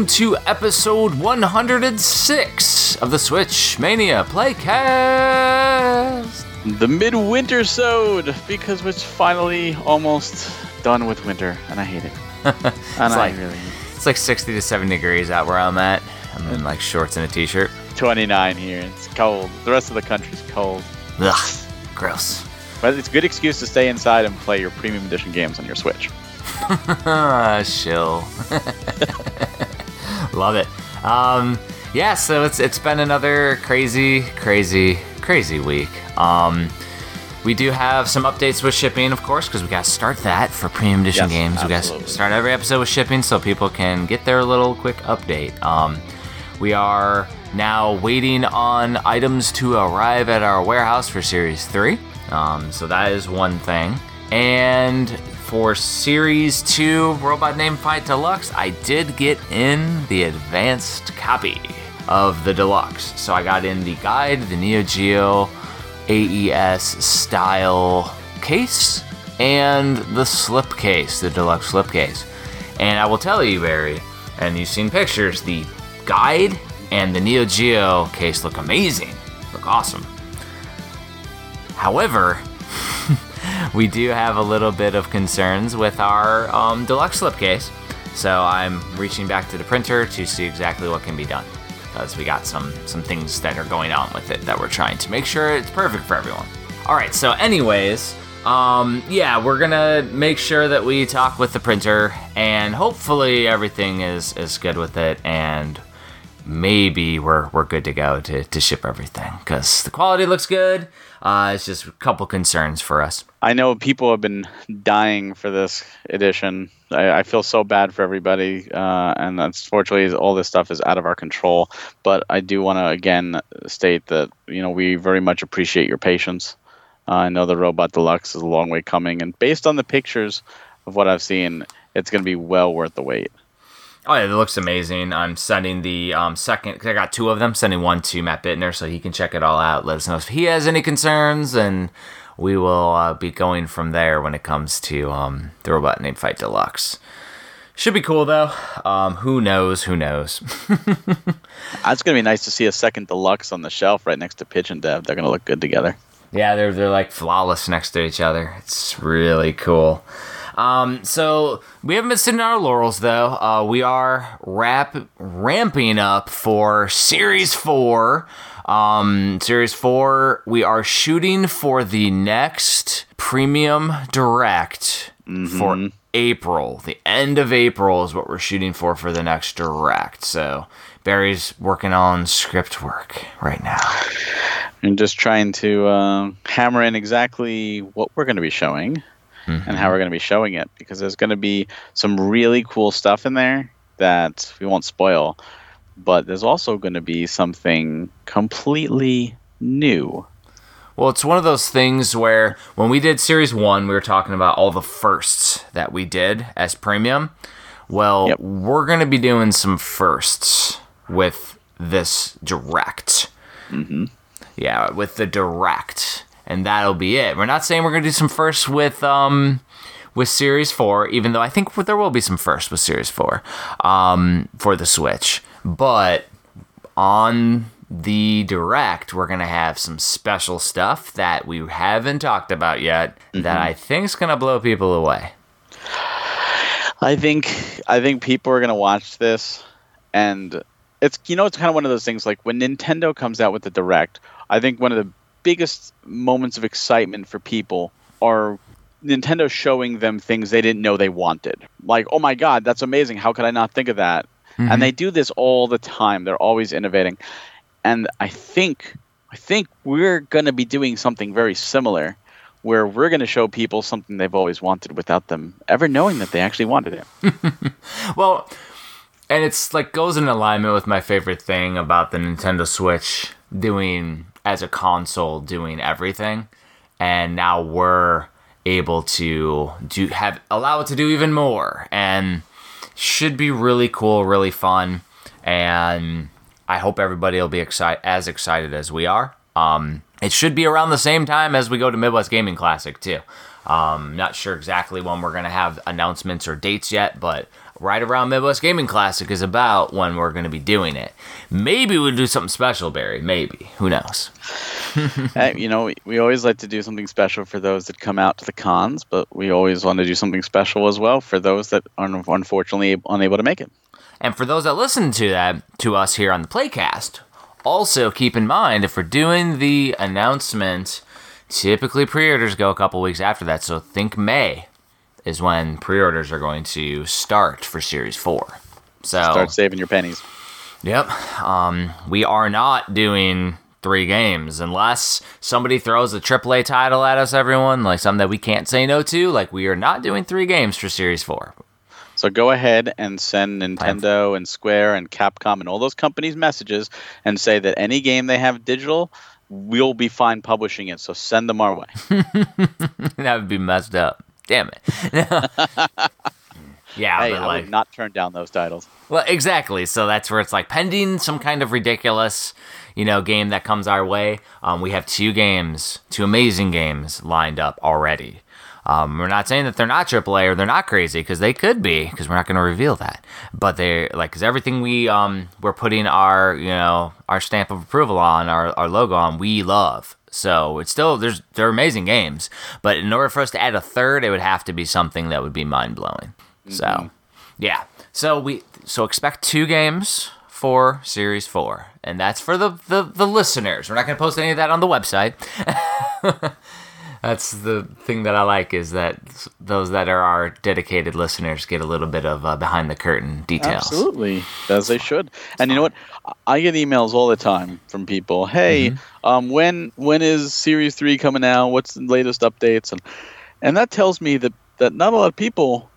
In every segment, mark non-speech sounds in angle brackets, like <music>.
welcome to episode 106 of the Switch Mania Playcast. The midwinter sode because it's finally almost done with winter, and I hate it. <laughs> and I like- really hate It's like 60 to 70 degrees out where I'm at. I'm in like shorts and a t-shirt. 29 here. It's cold. The rest of the country's cold. Ugh, gross. But it's a good excuse to stay inside and play your premium edition games on your Switch. <laughs> Ah, shill. <laughs> Love it. Um, yeah, so it's it's been another crazy, crazy, crazy week. Um, we do have some updates with shipping, of course, because we got to start that for premium edition Yes, games. We got to start every episode with shipping so people can get their little quick update. Um, we are now waiting on items to arrive at our warehouse for Series 3. Um, so that is one thing. And for Series 2 Robot Name Fight Deluxe, I did get in the advanced copy of the Deluxe. So I got in the guide, the Neo Geo AES style case, and the slip case, the Deluxe slip case. And I will tell you, Barry, and you've seen pictures, the guide and the Neo Geo case look amazing, look awesome. However, <laughs> we do have a little bit of concerns with our um, deluxe slipcase. So I'm reaching back to the printer to see exactly what can be done. Because we got some some things that are going on with it that we're trying to make sure it's perfect for everyone. Alright, so anyways, um, yeah, we're gonna make sure that we talk with the printer and hopefully everything is, is good with it and maybe we're we're good to go to, to ship everything because the quality looks good. Uh, it's just a couple concerns for us. I know people have been dying for this edition. I, I feel so bad for everybody, uh, and unfortunately, all this stuff is out of our control. But I do want to again state that you know we very much appreciate your patience. Uh, I know the Robot Deluxe is a long way coming, and based on the pictures of what I've seen, it's going to be well worth the wait. Oh yeah, it looks amazing. I'm sending the um, second. 'cause I got two of them. Sending one to Matt Bittner so he can check it all out. Let us know if he has any concerns, and we will uh, be going from there when it comes to um, the Robot Name Fight Deluxe. Should be cool though. Um, who knows? Who knows? It's going to be nice to see a second Deluxe on the shelf right next to and Dev. They're going to look good together. Yeah, they're they're like flawless next to each other. It's really cool. Um, so we haven't been sitting on our laurels though. Uh, we are wrap ramping up for Series Four. Um, Series Four, we are shooting for the next Premium Direct for April. The end of April is what we're shooting for for the next Direct. So Barry's working on script work right now. and just trying to uh, hammer in exactly what we're going to be showing and how we're going to be showing it because there's going to be some really cool stuff in there that we won't spoil but there's also going to be something completely new Well, it's one of those things where when we did series one, we were talking about all the firsts that we did as premium. Well, Yep. we're going to be doing some firsts with this direct. Mm-hmm. Yeah, with the direct, and that'll be it. We're not saying we're going to do some firsts with um with series four, even though I think there will be some firsts with series four um for the Switch, but on the direct we're gonna have some special stuff that we haven't talked about yet that i think is gonna blow people away I think I think people are gonna watch this, and it's you know it's kind of one of those things like when Nintendo comes out with the Direct. I think one of the biggest moments of excitement for people are Nintendo showing them things they didn't know they wanted. Like, oh my god, that's amazing! How could I not think of that? And mm-hmm. they do this all the time. They're always innovating, and I think I think we're gonna be doing something very similar. Where we're going to show people something they've always wanted without them ever knowing that they actually wanted it. <laughs> well and it's like goes in alignment with my favorite thing about the nintendo switch doing as a console doing everything. And now we're able to do have allow it to do even more. And should be really cool really fun. And i hope everybody will be excited as excited as we are. Um it should be around the same time as we go to midwest gaming classic too. Um not sure exactly when we're gonna have announcements or dates yet but right around Midwest Gaming Classic is about when we're going to be doing it. Maybe we'll do something special, Barry. Maybe. Who knows? <laughs> hey, you know, we, we always like to do something special for those that come out to the cons, but we always want to do something special as well for those that are unfortunately unable to make it. And for those that listen to that, to us here on the Playcast, also keep in mind if we're doing the announcement, typically pre-orders go a couple weeks after that. So think May is when pre-orders are going to start for Series Four. So start saving your pennies. Yep. Um, we are not doing three games unless somebody throws a AAA title at us. Everyone like something that we can't say no to. Like we are not doing three games for Series Four. So go ahead and send Nintendo and Square and Capcom and all those companies messages and say that any game they have digital, we'll be fine publishing it. So send them our way. <laughs> that would be messed up. Damn it. <laughs> yeah, hey, I like, would not turn down those titles. Well, exactly. So that's where it's like pending some kind of ridiculous, you know, game that comes our way. Um, we have two games, two amazing games lined up already. Um, we're not saying that they're not AAA or they're not crazy because they could be because we're not going to reveal that. But they like because everything we um we're putting our you know our stamp of approval on our, our logo on we love. So it's still there's they're amazing games, but in order for us to add a third, it would have to be something that would be mind blowing. Mm-hmm. So yeah, so we so expect two games for Series Four, and that's for the the, the listeners. We're not going to post any of that on the website. <laughs> that's the thing that I like is that those that are our dedicated listeners get a little bit of uh, behind the curtain details. Absolutely, as they should. And you know what? I get emails all the time from people. Hey, mm-hmm. um, when when is Series Three coming out? What's the latest updates? And and that tells me that that not a lot of people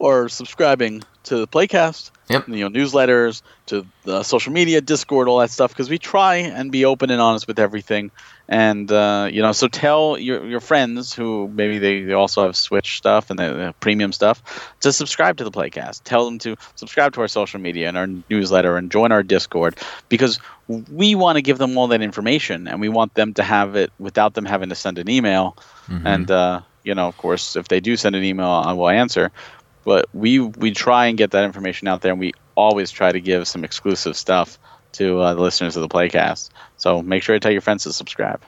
are subscribing to the Playcast. Yep. You know, newsletters, to the social media, Discord, all that stuff, because we try and be open and honest with everything and uh, you know so tell your, your friends who maybe they, they also have switch stuff and the premium stuff to subscribe to the playcast tell them to subscribe to our social media and our newsletter and join our discord because we want to give them all that information and we want them to have it without them having to send an email mm-hmm. and uh, you know of course if they do send an email i will answer but we we try and get that information out there and we always try to give some exclusive stuff to uh, the listeners of the playcast. So make sure to tell your friends to subscribe.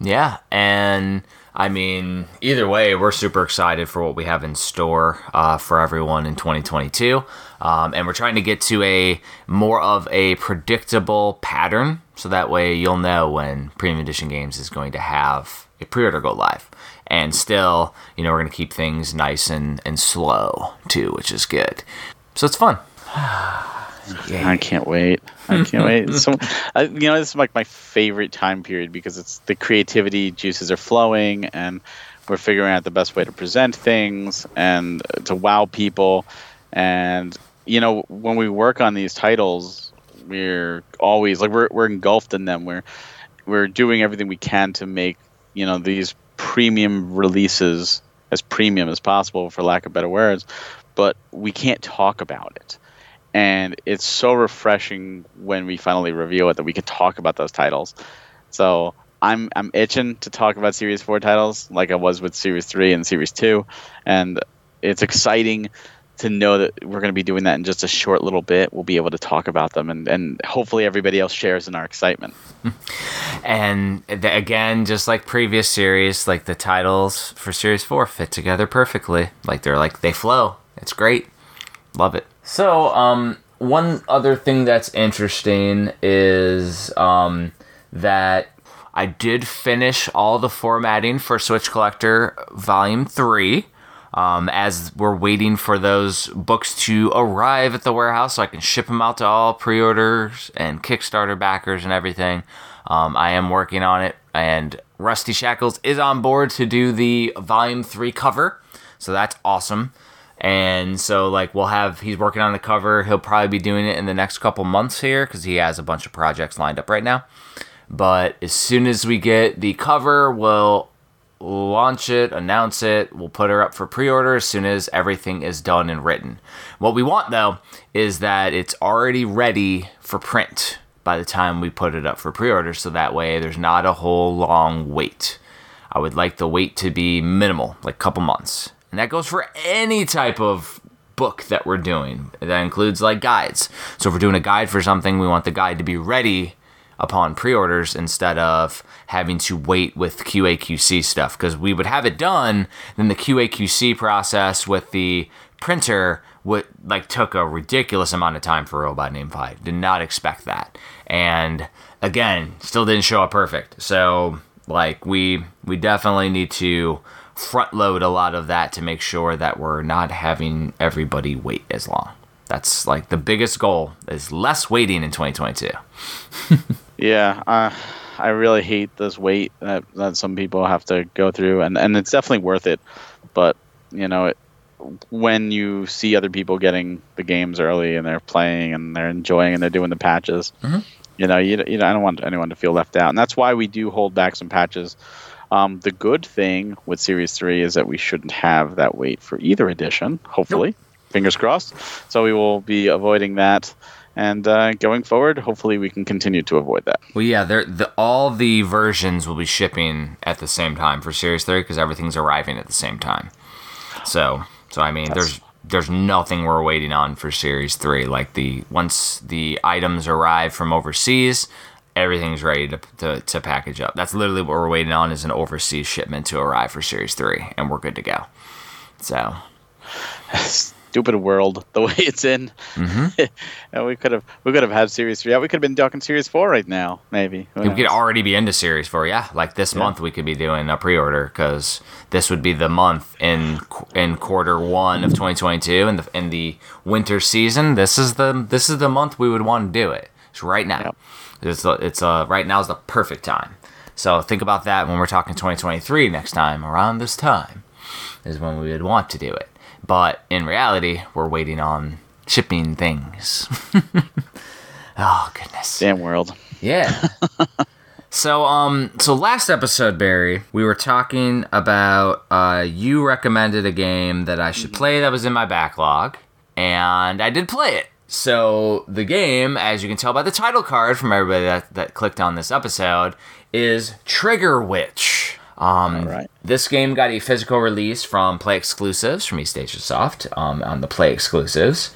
Yeah, and I mean, either way, we're super excited for what we have in store uh, for everyone in 2022, um, and we're trying to get to a more of a predictable pattern, so that way you'll know when Premium Edition Games is going to have a pre-order go live. And still, you know, we're going to keep things nice and, and slow too, which is good. So it's fun. <sighs> I can't wait. I can't wait. <laughs> So, I, you know, this is like my favorite time period because it's the creativity juices are flowing, and we're figuring out the best way to present things and to wow people. And you know, when we work on these titles, we're always like we're we're engulfed in them. We're we're doing everything we can to make you know these premium releases as premium as possible, for lack of better words. But we can't talk about it and it's so refreshing when we finally reveal it that we can talk about those titles. So I'm I'm itching to talk about Series Four titles like I was with Series Three and Series Two, and it's exciting to know that we're going to be doing that in just a short little bit. We'll be able to talk about them, and, and hopefully everybody else shares in our excitement. <laughs> And the, again, just like previous series, like the titles for Series Four fit together perfectly. Like they're like they flow. It's great. Love it. So, um, one other thing that's interesting is um, that I did finish all the formatting for Switch Collector Volume 3. Um, as we're waiting for those books to arrive at the warehouse so I can ship them out to all pre orders and Kickstarter backers and everything. Um, I am working on it, and Rusty Shackles is on board to do the Volume 3 cover, so that's awesome. And so, like, we'll have, he's working on the cover. He'll probably be doing it in the next couple months here because he has a bunch of projects lined up right now. But as soon as we get the cover, we'll launch it, announce it. We'll put her up for pre order as soon as everything is done and written. What we want, though, is that it's already ready for print by the time we put it up for pre order so that way there's not a whole long wait. I would like the wait to be minimal, like a couple months and that goes for any type of book that we're doing. That includes like guides. So if we're doing a guide for something, we want the guide to be ready upon pre-orders instead of having to wait with QAQC stuff. Because we would have it done then the QAQC process with the printer would like took a ridiculous amount of time for Robot Name Fight did not expect that. And again still didn't show up perfect. So like we we definitely need to front load a lot of that to make sure that we're not having everybody wait as long. That's like the biggest goal is less waiting in 2022 <laughs> Yeah, uh, I really hate this wait that, that some people have to go through, and, and it's definitely worth it. But you know, it, when you see other people getting the games early and they're playing and they're enjoying and they're doing the patches, Mm-hmm. you know, you, you know, I don't want anyone to feel left out, and that's why we do hold back some patches. Um, the good thing with Series Three is that we shouldn't have that wait for either edition. Hopefully, fingers crossed. So we will be avoiding that. And uh, going forward, hopefully, we can continue to avoid that. Well, yeah, the, all the versions will be shipping at the same time for Series 3 because everything's arriving at the same time. So, so I mean, there's there's nothing we're waiting on for Series 3. Like the once the items arrive from overseas, everything's ready to, to, to package up. That's literally what we're waiting on is an overseas shipment to arrive for Series 3, and we're good to go. So, <laughs> stupid world <laughs> the way it's in. Mm-hmm. <laughs> and we could have we could have had series three. Yeah, we could have been talking series four right now, maybe. We could already be into series four yeah. Like this month we could be doing a pre-order because this would be the month in in quarter one of 2022 in the in the winter season. This is the this is the month we would want to do it. It's right now. It's it's uh right now is the perfect time. So think about that when we're talking 2023 next time around this time is when we would want to do it but in reality we're waiting on shipping things <laughs> oh goodness Damn world. yeah. <laughs> so um so last episode Barry, we were talking about uh you recommended a game that I should play that was in my backlog and I did play it. So the game, as you can tell by the title card from everybody that, that clicked on this episode, is Trigger Witch. Um, right. This game got a physical release from Play Exclusives from Eastasiasoft um, on the Play Exclusives,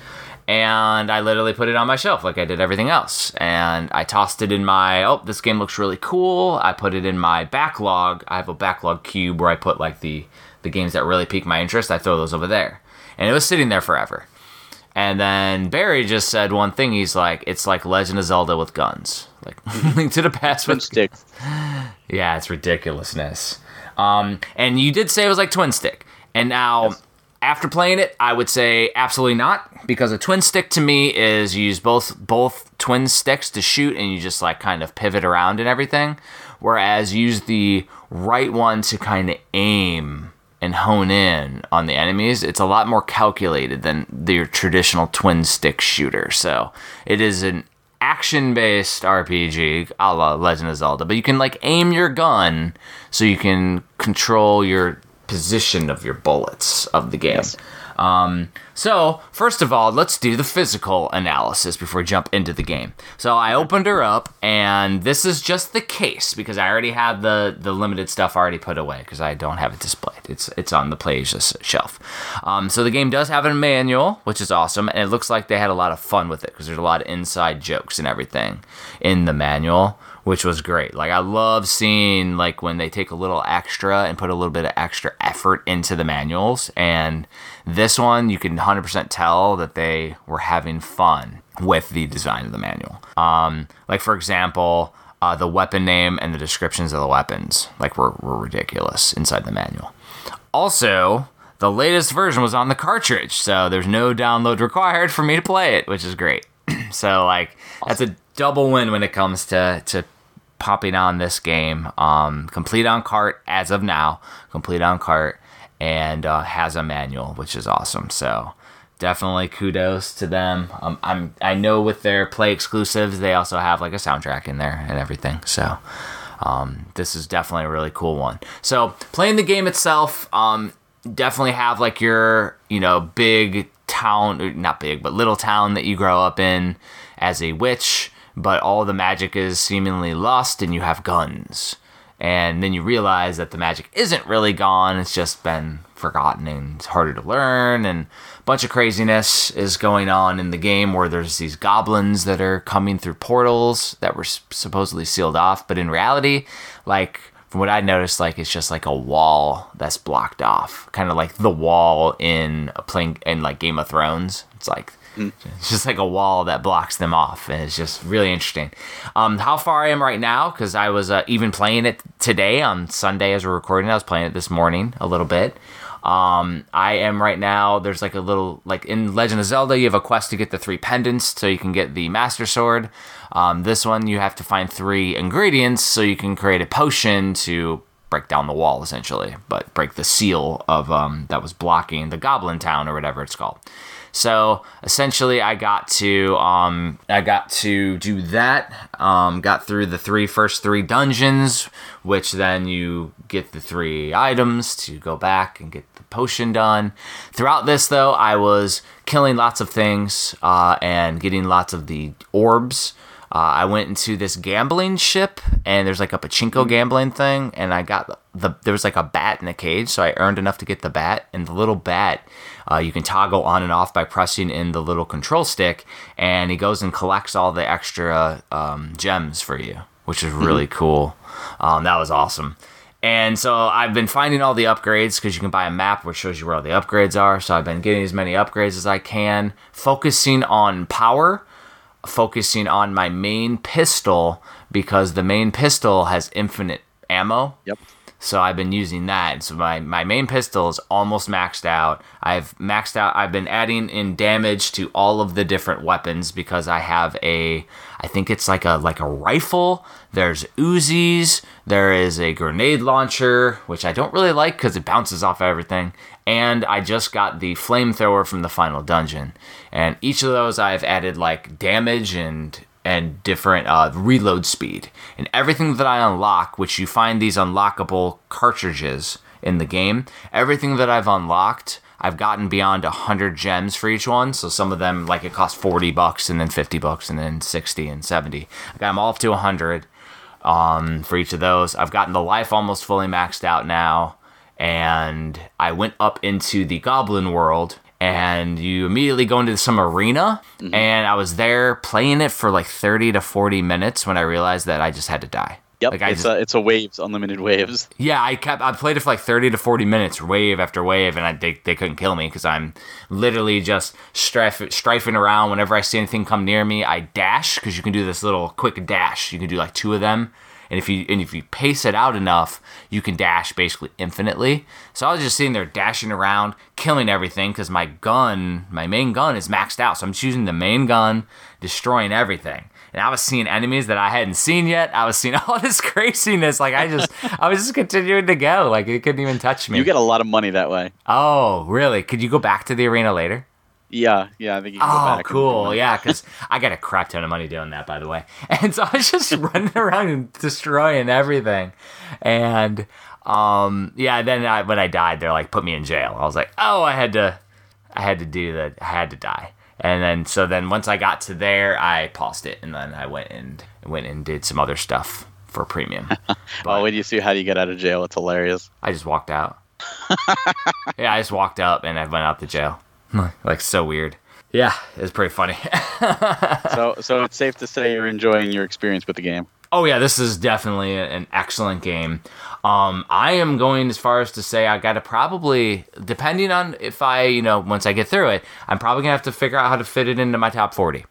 and I literally put it on my shelf like I did everything else. And I tossed it in my oh, this game looks really cool. I put it in my backlog. I have a backlog cube where I put like the the games that really pique my interest. I throw those over there, and it was sitting there forever. And then Barry just said one thing. He's like, "It's like Legend of Zelda with guns, like Link <laughs> to the Past with stick. <laughs> yeah, it's ridiculousness. Um, and you did say it was like twin stick. And now, after playing it, I would say absolutely not because a twin stick to me is you use both both twin sticks to shoot and you just like kind of pivot around and everything. Whereas use the right one to kind of aim and hone in on the enemies. It's a lot more calculated than your traditional twin stick shooter. So it is an action based RPG a la Legend of Zelda, but you can like aim your gun so you can control your position of your bullets of the game. Yes. Um, so, first of all, let's do the physical analysis before we jump into the game. So, I opened her up, and this is just the case because I already have the, the limited stuff already put away because I don't have it displayed. It's it's on the PlayAsia shelf. Um, so, the game does have a manual, which is awesome, and it looks like they had a lot of fun with it because there's a lot of inside jokes and everything in the manual which was great. Like I love seeing like when they take a little extra and put a little bit of extra effort into the manuals. And this one, you can 100% tell that they were having fun with the design of the manual. Um, like for example, uh, the weapon name and the descriptions of the weapons like were, were ridiculous inside the manual. Also, the latest version was on the cartridge, so there's no download required for me to play it, which is great. <clears throat> so like that's a double win when it comes to to popping on this game. Um, complete on cart as of now, complete on cart, and uh, has a manual, which is awesome. So definitely kudos to them. Um, I'm I know with their play exclusives, they also have like a soundtrack in there and everything. So. Um, this is definitely a really cool one. So playing the game itself, um, definitely have like your you know big town, not big, but little town that you grow up in as a witch. But all the magic is seemingly lost, and you have guns. and then you realize that the magic isn't really gone. It's just been forgotten and it's harder to learn and a bunch of craziness is going on in the game where there's these goblins that are coming through portals that were supposedly sealed off but in reality like from what I noticed, like it's just like a wall that's blocked off, kind of like the wall in a playing in like Game of Thrones. It's like it's just like a wall that blocks them off, and it's just really interesting. Um, how far I am right now, because I was uh, even playing it today on Sunday as we're recording. I was playing it this morning a little bit. Um, I am right now. There's like a little like in Legend of Zelda, you have a quest to get the three pendants, so you can get the Master Sword. Um, this one, you have to find three ingredients so you can create a potion to break down the wall, essentially, but break the seal of um, that was blocking the Goblin Town or whatever it's called. So essentially, I got to um, I got to do that. Um, got through the three first three dungeons, which then you get the three items to go back and get the potion done. Throughout this, though, I was killing lots of things uh, and getting lots of the orbs. Uh, I went into this gambling ship, and there's like a pachinko gambling thing, and I got the, the there was like a bat in a cage, so I earned enough to get the bat, and the little bat uh, you can toggle on and off by pressing in the little control stick, and he goes and collects all the extra um, gems for you, which is really mm-hmm. cool. Um, that was awesome. And so I've been finding all the upgrades because you can buy a map which shows you where all the upgrades are. So I've been getting as many upgrades as I can, focusing on power focusing on my main pistol because the main pistol has infinite ammo. Yep. So I've been using that. So my, my main pistol is almost maxed out. I've maxed out. I've been adding in damage to all of the different weapons because I have a. I think it's like a like a rifle. There's Uzis. There is a grenade launcher, which I don't really like because it bounces off everything. And I just got the flamethrower from the final dungeon. And each of those I've added like damage and and different uh, reload speed. And everything that I unlock, which you find these unlockable cartridges in the game, everything that I've unlocked, I've gotten beyond 100 gems for each one. So some of them, like it costs 40 bucks and then 50 bucks and then 60 and 70. I got them all up to 100 um, for each of those. I've gotten the life almost fully maxed out now. And I went up into the goblin world and you immediately go into some arena mm-hmm. and i was there playing it for like 30 to 40 minutes when i realized that i just had to die Yep, like it's just, a it's a waves, unlimited waves. <laughs> Yeah, I kept I played it for like thirty to forty minutes, wave after wave, and I they, they couldn't kill me because I'm literally just strife, strifing around. Whenever I see anything come near me, I dash because you can do this little quick dash. You can do like two of them, and if you and if you pace it out enough, you can dash basically infinitely. So I was just sitting there dashing around, killing everything because my gun, my main gun, is maxed out. So I'm just using the main gun, destroying everything. And I was seeing enemies that I hadn't seen yet. I was seeing <laughs> all this craziness. Like I just, I was just continuing to go. Like it couldn't even touch me. You get a lot of money that way. Oh, really? Could you go back to the arena later? Yeah, yeah, I think you can oh, cool. yeah, because I got a crap ton of money doing that, by the way. <laughs> And so I was just running around and destroying everything. And um, yeah, then I, when I died, they're like, put me in jail. I was like, oh, I had to, I had to do that. I had to die. And then so then once I got to there, I paused it, and then I went and went and did some other stuff for premium. <laughs> well, when you see how do you get out of jail, it's hilarious. I just walked out. <laughs> yeah, I just walked up and I went out to jail. Like so weird. Yeah, it's pretty funny. <laughs> so, so it's safe to say you're enjoying your experience with the game. Oh yeah, this is definitely an excellent game. Um, I am going as far as to say I got to probably, depending on if I, you know, once I get through it, I'm probably gonna have to figure out how to fit it into my top forty. It's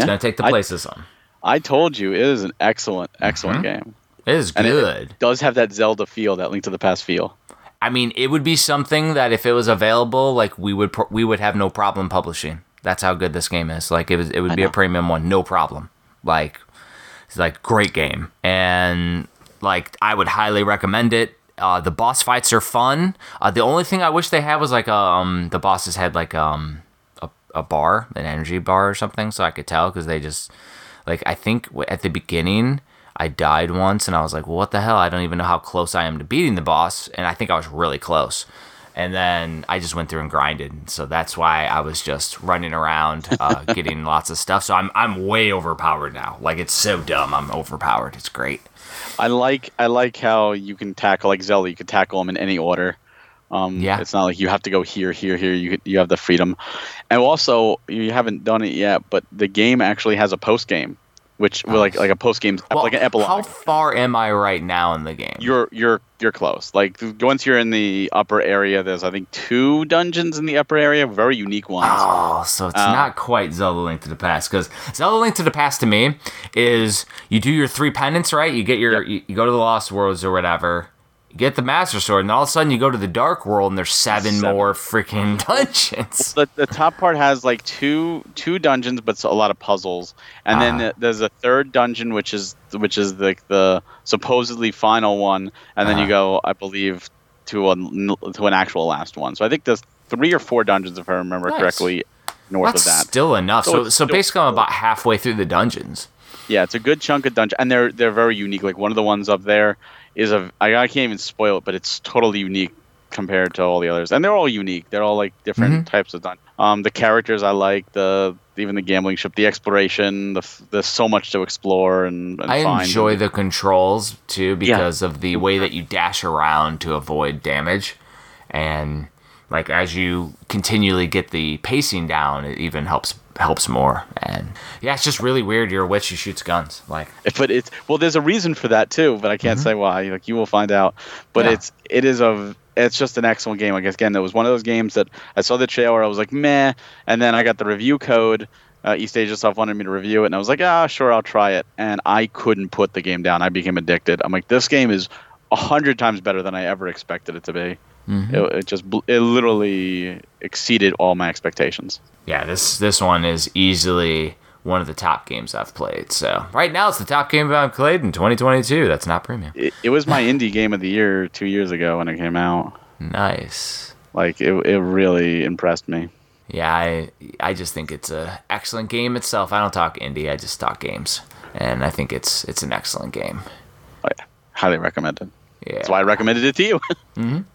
yeah, gonna take the place I, of some. I told you it is an excellent, excellent mm-hmm. game. It is good. It, it does have that Zelda feel, that Link to the Past feel. I mean, it would be something that if it was available, like we would we would have no problem publishing. That's how good this game is. Like it was, it would I be know. a premium one, no problem. Like it's like great game, and like I would highly recommend it. Uh, the boss fights are fun. Uh, the only thing I wish they had was like um the bosses had like um a, a bar, an energy bar or something, so I could tell because they just like I think at the beginning I died once and I was like, well, what the hell? I don't even know how close I am to beating the boss. And I think I was really close. and then I just went through and grinded. So that's why I was just running around, uh, <laughs> getting lots of stuff. So I'm I'm way overpowered now. Like it's so dumb. I'm overpowered. It's great. I like I like how you can tackle like Zelda. You can tackle them in any order. Um, Yeah. It's not like you have to go here, here, here. You you have the freedom, and also you haven't done it yet, but the game actually has a post game, which like like a post game Well, like an epilogue. How far am I right now in the game? you're you're you're close. Like once you're in the upper area, there's I think two dungeons in the upper area, very unique ones. Oh, so it's Uh, not quite Zelda Link to the Past because Zelda Link to the Past to me is you do your three penance, right? You get your Yep. you, you go to the Lost Worlds or whatever. You get the Master Sword, and all of a sudden you go to the Dark World, and there's seven, Seven. more freaking dungeons. the, the top part has like two two dungeons, but a lot of puzzles, and then Ah. th- there's a third dungeon, which is which is like the supposedly final one, and then Ah. you go, I believe, to a to an actual last one. So I think there's three or four dungeons, if I remember Nice. correctly, north That's of that. still enough. So So, so basically, I'm about halfway through the dungeons. Yeah, it's a good chunk of dungeon, and they're they're very unique. Like one of the ones up there is a I, I can't even spoil it, but it's totally unique compared to all the others, and they're all unique. They're all like different Mm-hmm. types of dungeon. Um, the characters I like, the even the gambling ship, the exploration. The f- there's so much to explore and, and I find. enjoy the controls too because of the way that you dash around to avoid damage, and like as you continually get the pacing down, it even helps helps more. And yeah, it's just really weird. You're a witch who shoots guns. Like but it's well, there's a reason for that too, but I can't say why. Like you will find out. But Mm-hmm. Yeah. it's it is a it's just an excellent game. I guess again, it was one of those games that I saw the trailer, I was like meh, and then I got the review code. Uh, Eastasiasoft wanted me to review it, and I was like, ah, sure, I'll try it. And I couldn't put the game down. I became addicted. I'm like, this game is a hundred times better than I ever expected it to be. Mm-hmm. It, it just it literally exceeded all my expectations. yeah, this this one is easily one of the top games I've played. So right now, it's the top game I've played in 2022. That's not premium. It, it was my <laughs> indie game of the year two years ago when it came out. Nice. Like it, it really impressed me. Yeah, I I just think it's a excellent game itself. I don't talk indie, I just talk games, and I think it's it's an excellent game. Oh, yeah. Highly recommended. Yeah, That's why I recommended it to you. <laughs>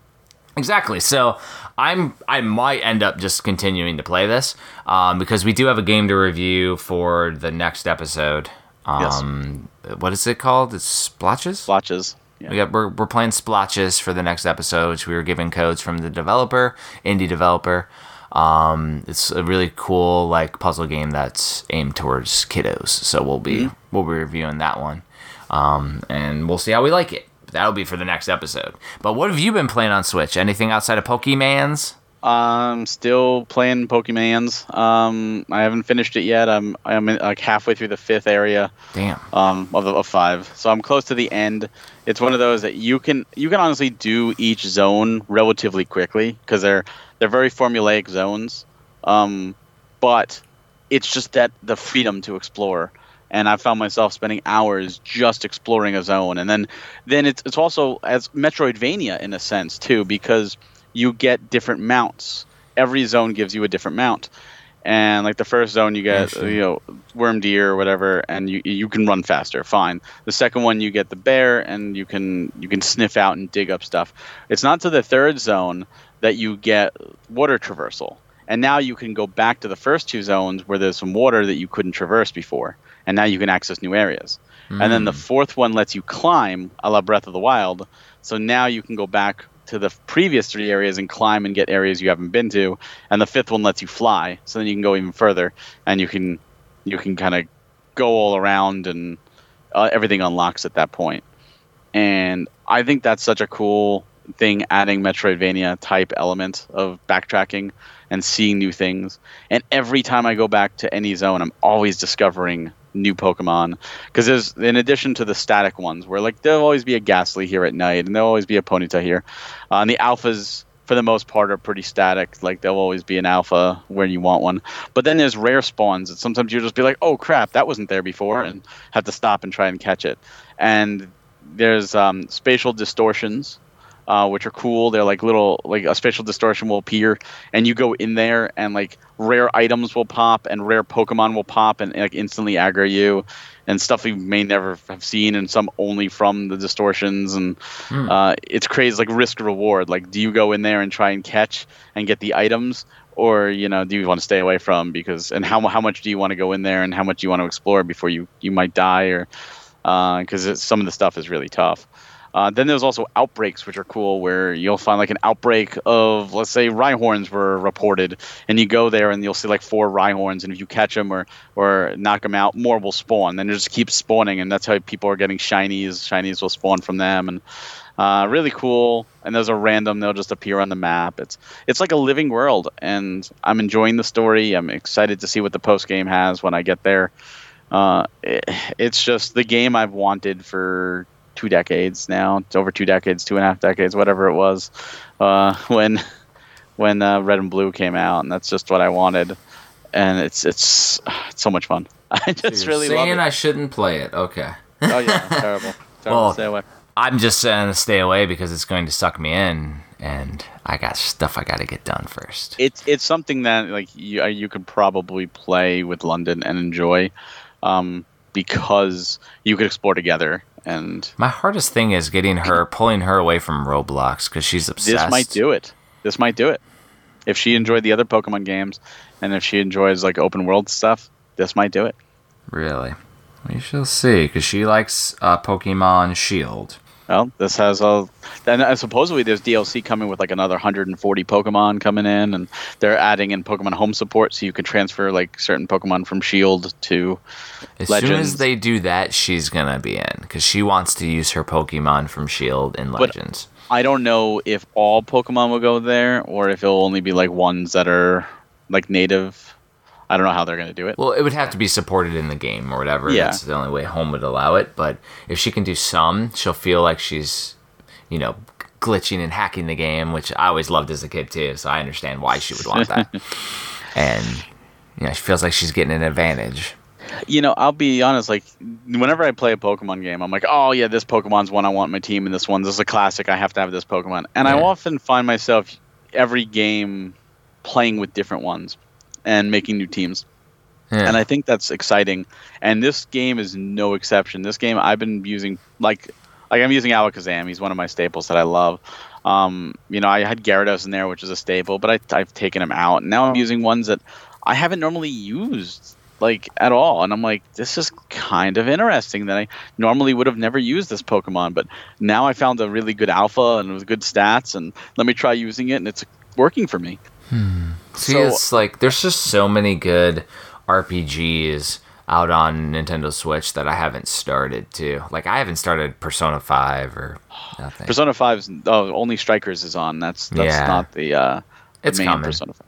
exactly. So I'm I might end up just continuing to play this um, because we do have a game to review for the next episode. Um, What is it called? It's Splotches. Splotches. Yeah. We got we're, we're playing Splotches for the next episode, which we were given codes from the developer, indie developer. Um, it's a really cool like puzzle game that's aimed towards kiddos. So we'll be we'll be reviewing that one, um, and we'll see how we like it. That'll be for the next episode. But what have you been playing on Switch? Anything outside of Pokemans? I'm still playing Pokemans. Um, I haven't finished it yet. I'm I'm in, like halfway through the fifth area. Damn. um, of, the, of five. So I'm close to the end. It's one of those that you can you can honestly do each zone relatively quickly because they're they're very formulaic zones. Um, but it's just that the freedom to explore. And I found myself spending hours just exploring a zone, and then then it's it's also as Metroidvania in a sense too because you get different mounts. Every zone gives you a different mount. And like the first zone you get you know worm deer or whatever and you you can run faster fine. The second one you get the bear and you can you can sniff out and dig up stuff. It's not to the third zone that you get water traversal. And now you can go back to the first two zones where there's some water that you couldn't traverse before and now you can access new areas. And then the fourth one lets you climb a la breath of the wild. So now you can go back to the previous three areas and climb and get areas you haven't been to. And the fifth one lets you fly. So then you can go even further and you can you can kind of go all around and uh, everything unlocks at that point. point. And i think that's such a cool thing adding metroidvania type element of backtracking and seeing new things. And every time i go back to any zone i'm always discovering new pokemon. Because there's in addition to the static ones where like there'll always be a Gastly here at night and there'll always be a ponyta here. Uh, and the alphas for the most part are pretty static. Like there'll always be an alpha where you want one. But then there's rare spawns that sometimes you'll just be like oh crap that wasn't there before and have to stop and try and catch it. And there's um, spatial distortions uh, which are cool. They're like little, like a spatial distortion will appear, and you go in there, and like rare items will pop, and rare Pokemon will pop, and like instantly aggro you, and stuff you may never have seen, and some only from the distortions, and Hmm. uh, it's crazy, like risk reward. Like, do you go in there and try and catch and get the items, or you know, do you want to stay away from because, and how how much do you want to go in there, and how much do you want to explore before you you might die, or because some of the stuff is really tough. Uh, then there's also outbreaks, which are cool, where you'll find like an outbreak of, let's say, Rhyhorns were reported, and you go there and you'll see like four Rhyhorns, and if you catch them or or knock them out, more will spawn. Then it just keeps spawning, and that's how people are getting shinies. Shinies will spawn from them, and uh, really cool. And those are random; they'll just appear on the map. It's it's like a living world, and I'm enjoying the story. I'm excited to see what the post game has when I get there. Uh, it, it's just the game I've wanted for two decades now. It's over two decades, two and a half decades, whatever it was, uh, <laughs> when when uh, Red and Blue came out, and that's just what I wanted. And it's it's, <sighs> it's so much fun. <laughs> I just You're really love saying. I shouldn't play it. Okay. oh yeah, <laughs> terrible. terrible. Well, Stay away. I'm just saying to stay away because it's going to suck me in, and I got stuff I got to get done first. It's it's something that like you uh, you could probably play with London and enjoy, um, because you could explore together. And My hardest thing is getting her, <clears throat> pulling her away from Roblox because she's obsessed. this might do it. This might do it. If she enjoyed the other Pokemon games, and if she enjoys like open world stuff, this might do it. Really? We shall see, because she likes uh, Pokemon Shield. Well, this has a. Uh, supposedly there's DLC coming with like another 140 Pokemon coming in, and they're adding in Pokemon Home support, so you can transfer like certain Pokemon from Shield to. As soon as they do that, she's gonna be in because she wants to use her Pokemon from Shield in Legends. I don't know if all Pokemon will go there, or if it'll only be like ones that are like native. I don't know how they're gonna do it. Well, it would have to be supported in the game or whatever. Yeah. That's the only way home would allow it. But if she can do some, she'll feel like she's, you know, glitching and hacking the game, which I always loved as a kid too. So I understand why she would want that. <laughs> and you know, she feels like she's getting an advantage. you know, I'll be honest. Like, whenever I play a Pokemon game, I'm like, oh yeah, this Pokemon's one I want my team, and this one, this is a classic. I have to have this Pokemon, and I often find myself every game playing with different ones and making new teams. Yeah. And I think that's exciting. And this game is no exception. This game I've been using like like I'm using Alakazam. He's one of my staples that I love. Um, you know, I had Gyarados in there, which is a staple, but I, I've taken him out. And now I'm using ones that I haven't normally used like at all. And I'm like, this is kind of interesting that I normally would have never used this Pokemon, but now I found a really good alpha and with good stats, and let me try using it, and it's working for me. See, So- it's like there's just so many good RPGs out on Nintendo Switch that I haven't started to. Like I haven't started Persona Five or nothing. Persona 5's oh, only Strikers is on. That's that's Yeah. not the uh the It's main coming. Persona 5.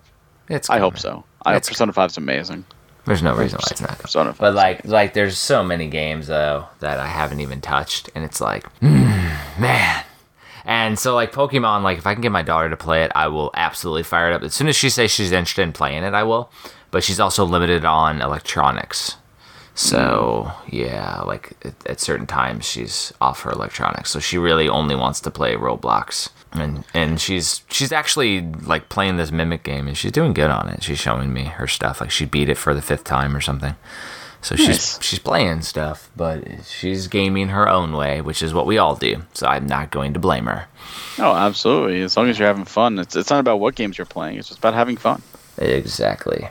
It's I hope so. I hope It's Persona 5's amazing. There's no reason why it's not. Persona 5. But like, like there's so many games though that I haven't even touched, and it's like, mm, <sighs> man. And so like Pokemon, like if I can get my daughter to play it, I will absolutely fire it up. As soon as she says she's interested in playing it, I will. But she's also limited on electronics. So yeah, like at, at certain times she's off her electronics. So she really only wants to play Roblox. And and she's she's actually like playing this mimic game and she's doing good on it. She's showing me her stuff. Like she beat it for the fifth time or something. So she's Nice. she's playing stuff, but she's gaming her own way, which is what we all do. So I'm not going to blame her. Oh, absolutely. As long as you're having fun. It's it's not about what games you're playing. It's just about having fun. Exactly.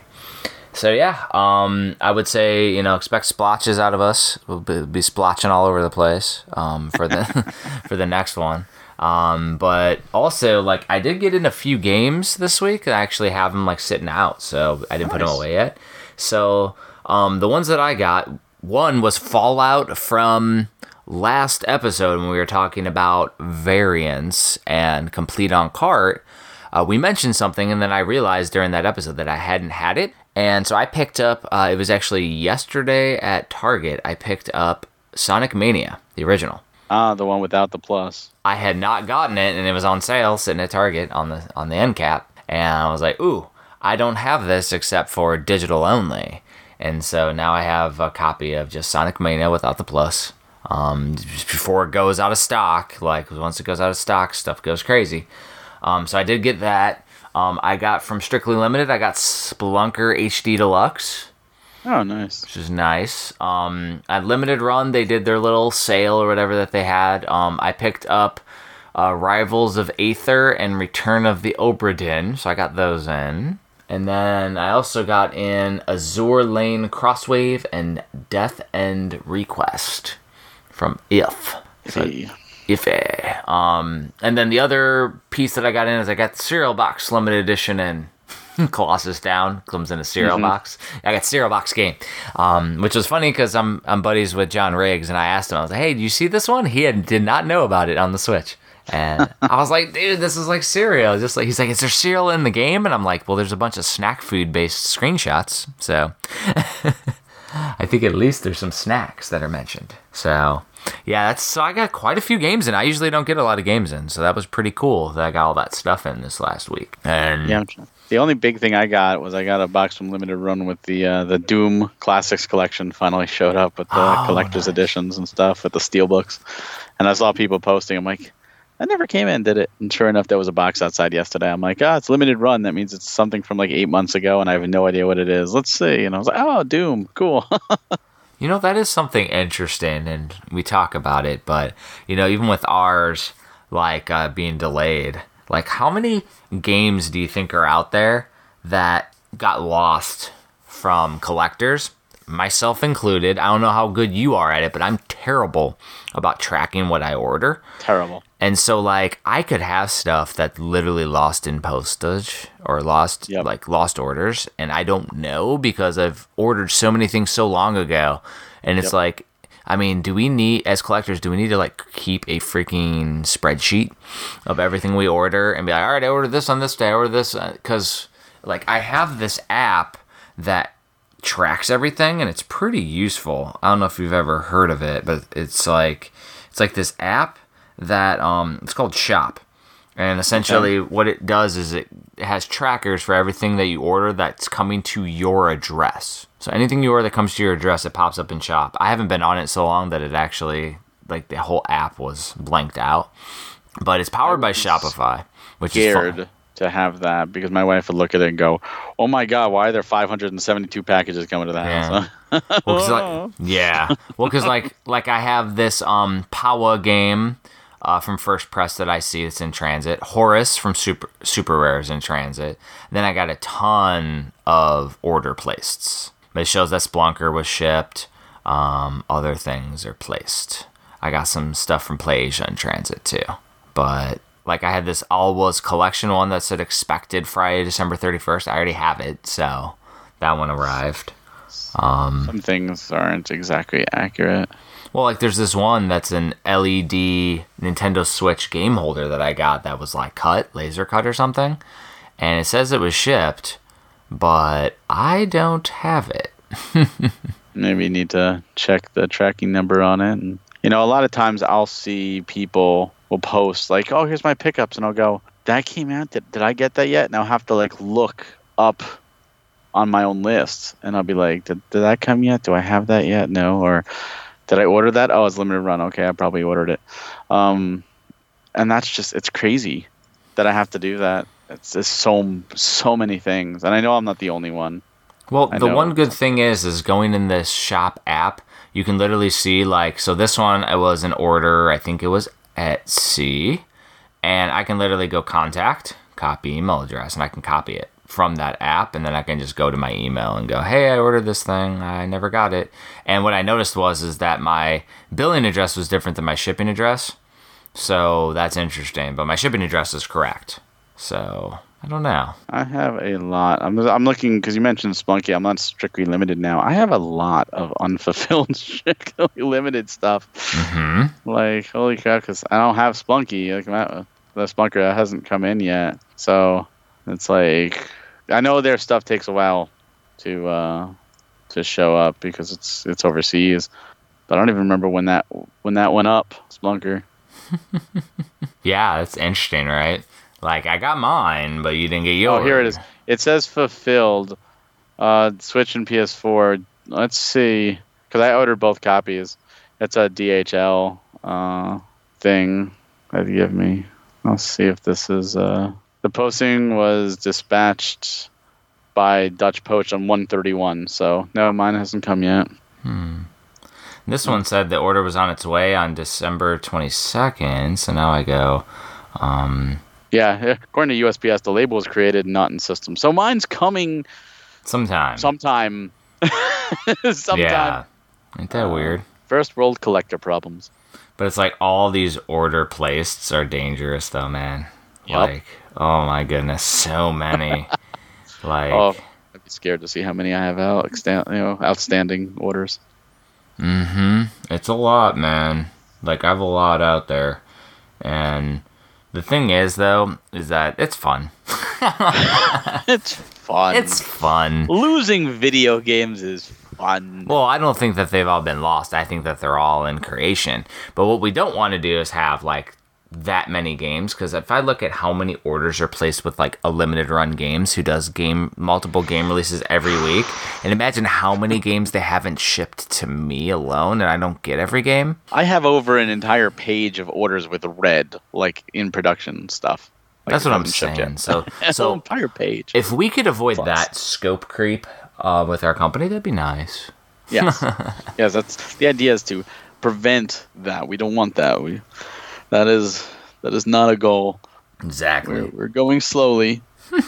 So yeah, um, I would say you know expect splotches out of us. We'll be, be splotching all over the place um, for the <laughs> for the next one. Um, but also like I did get in a few games this week. I actually have them like sitting out, so I didn't put them away yet. So um, the ones that I got, one was Fallout from last episode when we were talking about variants and complete on cart. Uh, we mentioned something, and then I realized during that episode that I hadn't had it, and so I picked up. Uh, it was actually yesterday at Target. I picked up Sonic Mania, the original. Ah, the one without the plus. I had not gotten it, and it was on sale, sitting at Target on the on the end cap, and I was like, "Ooh, I don't have this except for digital only." And so now I have a copy of just Sonic Mania without the plus um, before it goes out of stock. Like once it goes out of stock, stuff goes crazy. Um, so I did get that. Um, I got from Strictly Limited. I got Spelunker HD Deluxe Oh, nice. which is nice. Um, at limited run, they did their little sale or whatever that they had. Um, I picked up uh, Rivals of Aether and Return of the Obra Dinn, so I got those in. And then I also got in Azure Lane Crosswave and Death End Request from If. So Hey. Ife. Um, and then the other piece that I got in is I got the cereal box limited edition and <laughs> Colossus Down comes in a cereal box. I got cereal box game, um, which was funny because I'm I'm buddies with John Riggs and I asked him I was like, hey, do you see this one? He had, did not know about it on the Switch. And I was like, dude, this is like cereal. Just like he's like, is there cereal in the game? And I'm like, well, there's a bunch of snack food based screenshots. So <laughs> I think at least there's some snacks that are mentioned. So yeah, that's so I got quite a few games in. I usually don't get a lot of games in, so that was pretty cool that I got all that stuff in this last week. And Yeah. The only big thing I got was I got a box from Limited Run with the uh, the Doom Classics collection. Finally showed up with the Oh, collector's nice. editions and stuff with the steel books. And I saw people posting. I'm like, I never came in, did it? And sure enough, there was a box outside yesterday. I'm like, ah, it's limited run. That means it's something from like eight months ago, and I have no idea what it is. Let's see. And I was like, oh, Doom, cool. <laughs> You know, that is something interesting, and we talk about it, but, you know, even with ours, like, uh, being delayed, like, how many games do you think are out there that got lost from collectors? Myself included. I don't know how good you are at it, but I'm terrible about tracking what I order. Terrible. And so, like, I could have stuff that literally lost in postage or lost, Yep. like, lost orders, and I don't know because I've ordered so many things so long ago. And it's Yep. like, I mean, do we need, as collectors, do we need to, like, keep a freaking spreadsheet of everything we order and be like, all right, I ordered this on this day, I ordered this? Uh, because, like, I have this app that tracks everything and it's pretty useful. I don't know if you've ever heard of it, but it's like it's like this app that um it's called Shop. And essentially what it does is it has trackers for everything that you order that's coming to your address. So anything you order that comes to your address it pops up in Shop. I haven't been on it so long that it actually like the whole app was blanked out. But it's powered by Shopify, which is fun. To have that because my wife would look at it and go, "Oh my god, why are there 572 packages coming to the Yeah. house?" Well, like, <laughs> yeah. Well, because like like I have this um Power game uh, from First Press that I see that's in transit. Horace from Super Super Rares in transit. Then I got a ton of order placed. But it shows that Spelunker was shipped. Um, other things are placed. I got some stuff from PlayAsia in transit too. But like I had this All Was collection one that said expected Friday, December 31st. I already have it, so that one arrived. Um, Some things aren't exactly accurate. Well, like there's this one that's an LED Nintendo Switch game holder that I got that was like cut, laser cut or something. And it says it was shipped, but I don't have it. <laughs> Maybe you need to check the tracking number on it. And you know, a lot of times I'll see people will post like, "Oh, here's my pickups," and I'll go, "That came out. Did, did I get that yet?" And I'll have to like look up on my own list, and I'll be like, "Did, did that come yet? Do I have that yet? No." Or did I order that? Oh, it's limited run. Okay, I probably ordered it. Um, and that's just it's crazy that I have to do that. It's just so so many things, and I know I'm not the only one. Well, I the know. one good thing is, is going in this shop app, you can literally see like, so this one I was an order, I think it was Etsy, and I can literally go contact, copy email address, and I can copy it from that app, and then I can just go to my email and go, hey, I ordered this thing, I never got it. And what I noticed was is that my billing address was different than my shipping address, so that's interesting. But my shipping address is correct, so I don't know. I have a lot. I'm, I'm looking because you mentioned Splunky. I'm not strictly limited now. I have a lot of <laughs> unfulfilled strictly limited stuff. hmm Like holy crap! Because I don't have Splunky. Like my, the Spelunker hasn't come in yet. So it's like I know their stuff takes a while to uh, to show up because it's it's overseas. But I don't even remember when that when that went up. Spelunker. <laughs> Yeah, that's interesting, right? Like I got mine, but you didn't get yours. Oh, here it is. It says fulfilled. Uh, Switch and PS4. Let's see, because I ordered both copies. It's a DHL uh, thing that you give me. I'll see if this is. Uh, the posting was dispatched by Deutsche Post on 131. So no, mine hasn't come yet. Hmm. This one said the order was on its way on December 22nd. So now I go. Um, Yeah, according to USPS, the label was created not in system. So mine's coming sometime. sometime. <laughs> sometime. Yeah. Ain't that weird? First world collector problems. But it's like all these order placed are dangerous, though, man. Yup. Like, oh my goodness, so many. <laughs> like, Oh, I'd be scared to see how many I have out, extant, you know, outstanding orders. mm-hmm. It's a lot, man. Like, I have a lot out there. And the thing is, though, is that it's fun. <laughs> It's fun. It's fun. losing video games is fun. Well, I don't think that they've all been lost. I think that they're all in creation. But what we don't want to do is have like that many games because if I look at how many orders are placed with like a limited run games who does game multiple game releases every week, and imagine how many games they haven't shipped to me alone, and I don't get every game. I have over an entire page of orders with red, like in production stuff. Like, That's what I'm saying. So, <laughs> An so entire page. if we could avoid Plus. that scope creep uh, with our company, that'd be nice. yes, <laughs> yes. That's the idea is to prevent that. We don't want that. We that is that is not a goal. Exactly. We're, we're going slowly. <laughs>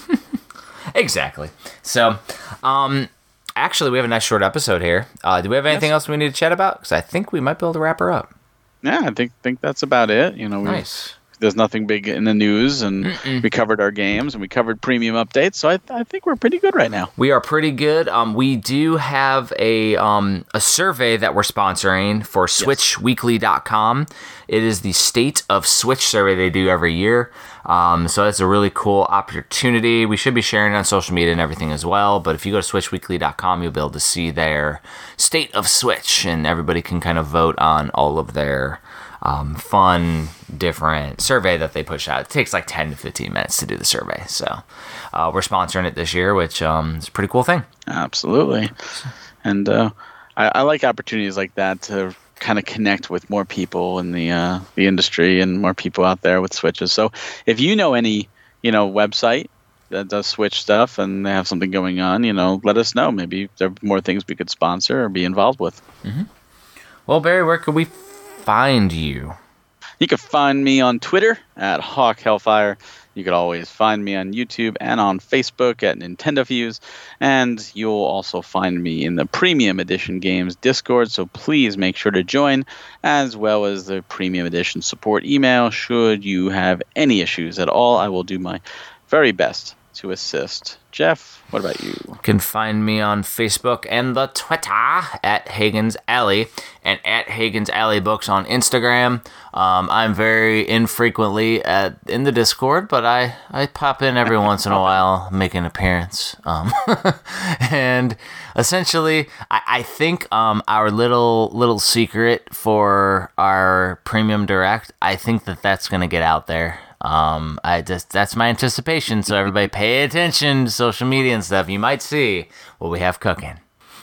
Exactly. So, um, actually, we have a nice short episode here. Uh, do we have anything Yes. else we need to chat about? Because I think we might be able to wrap her up. Yeah, I think think that's about it. You know, we, Nice. There's nothing big in the news, and we covered our games and we covered premium updates. So I, I think we're pretty good right now. We are pretty good. Um, we do have a um, a survey that we're sponsoring for SwitchWeekly.com. It is the State of Switch survey they do every year. Um, so that's a really cool opportunity. We should be sharing it on social media and everything as well. But if you go to SwitchWeekly.com, you'll be able to see their State of Switch, and everybody can kind of vote on all of their um, fun, different survey that they push out. It takes like 10 to 15 minutes to do the survey. So uh, we're sponsoring it this year, which um, is a pretty cool thing. Absolutely. And uh, I, I like opportunities like that to kind of connect with more people in the uh, the industry and more people out there with switches. So if you know any you know website that does switch stuff and they have something going on, you know, let us know. Maybe there are more things we could sponsor or be involved with. Well, Barry, where could we find you? You can find me on Twitter at Hawk Hellfire. You can always find me on YouTube and on Facebook at Nintendo Views. And you'll also find me in the Premium Edition Games Discord, so please make sure to join, as well as the Premium Edition support email. Should you have any issues at all, I will do my very best to assist. Jeff, what about you? You can find me on Facebook and the Twitter at Hagen's Alley and at Hagen's Alley Books on Instagram. Um, I'm very infrequently at, in the Discord, but I, I pop in every <laughs> once in a while, make an appearance. Um, <laughs> and essentially, I, I think um, our little little secret for our premium direct, I think that that's gonna get out there. Um, I just that's my anticipation. So everybody, <laughs> pay attention to social media and stuff. You might see what we have cooking.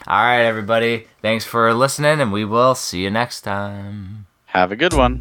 All right, everybody. Thanks for listening, and we will see you next time. Have a good one.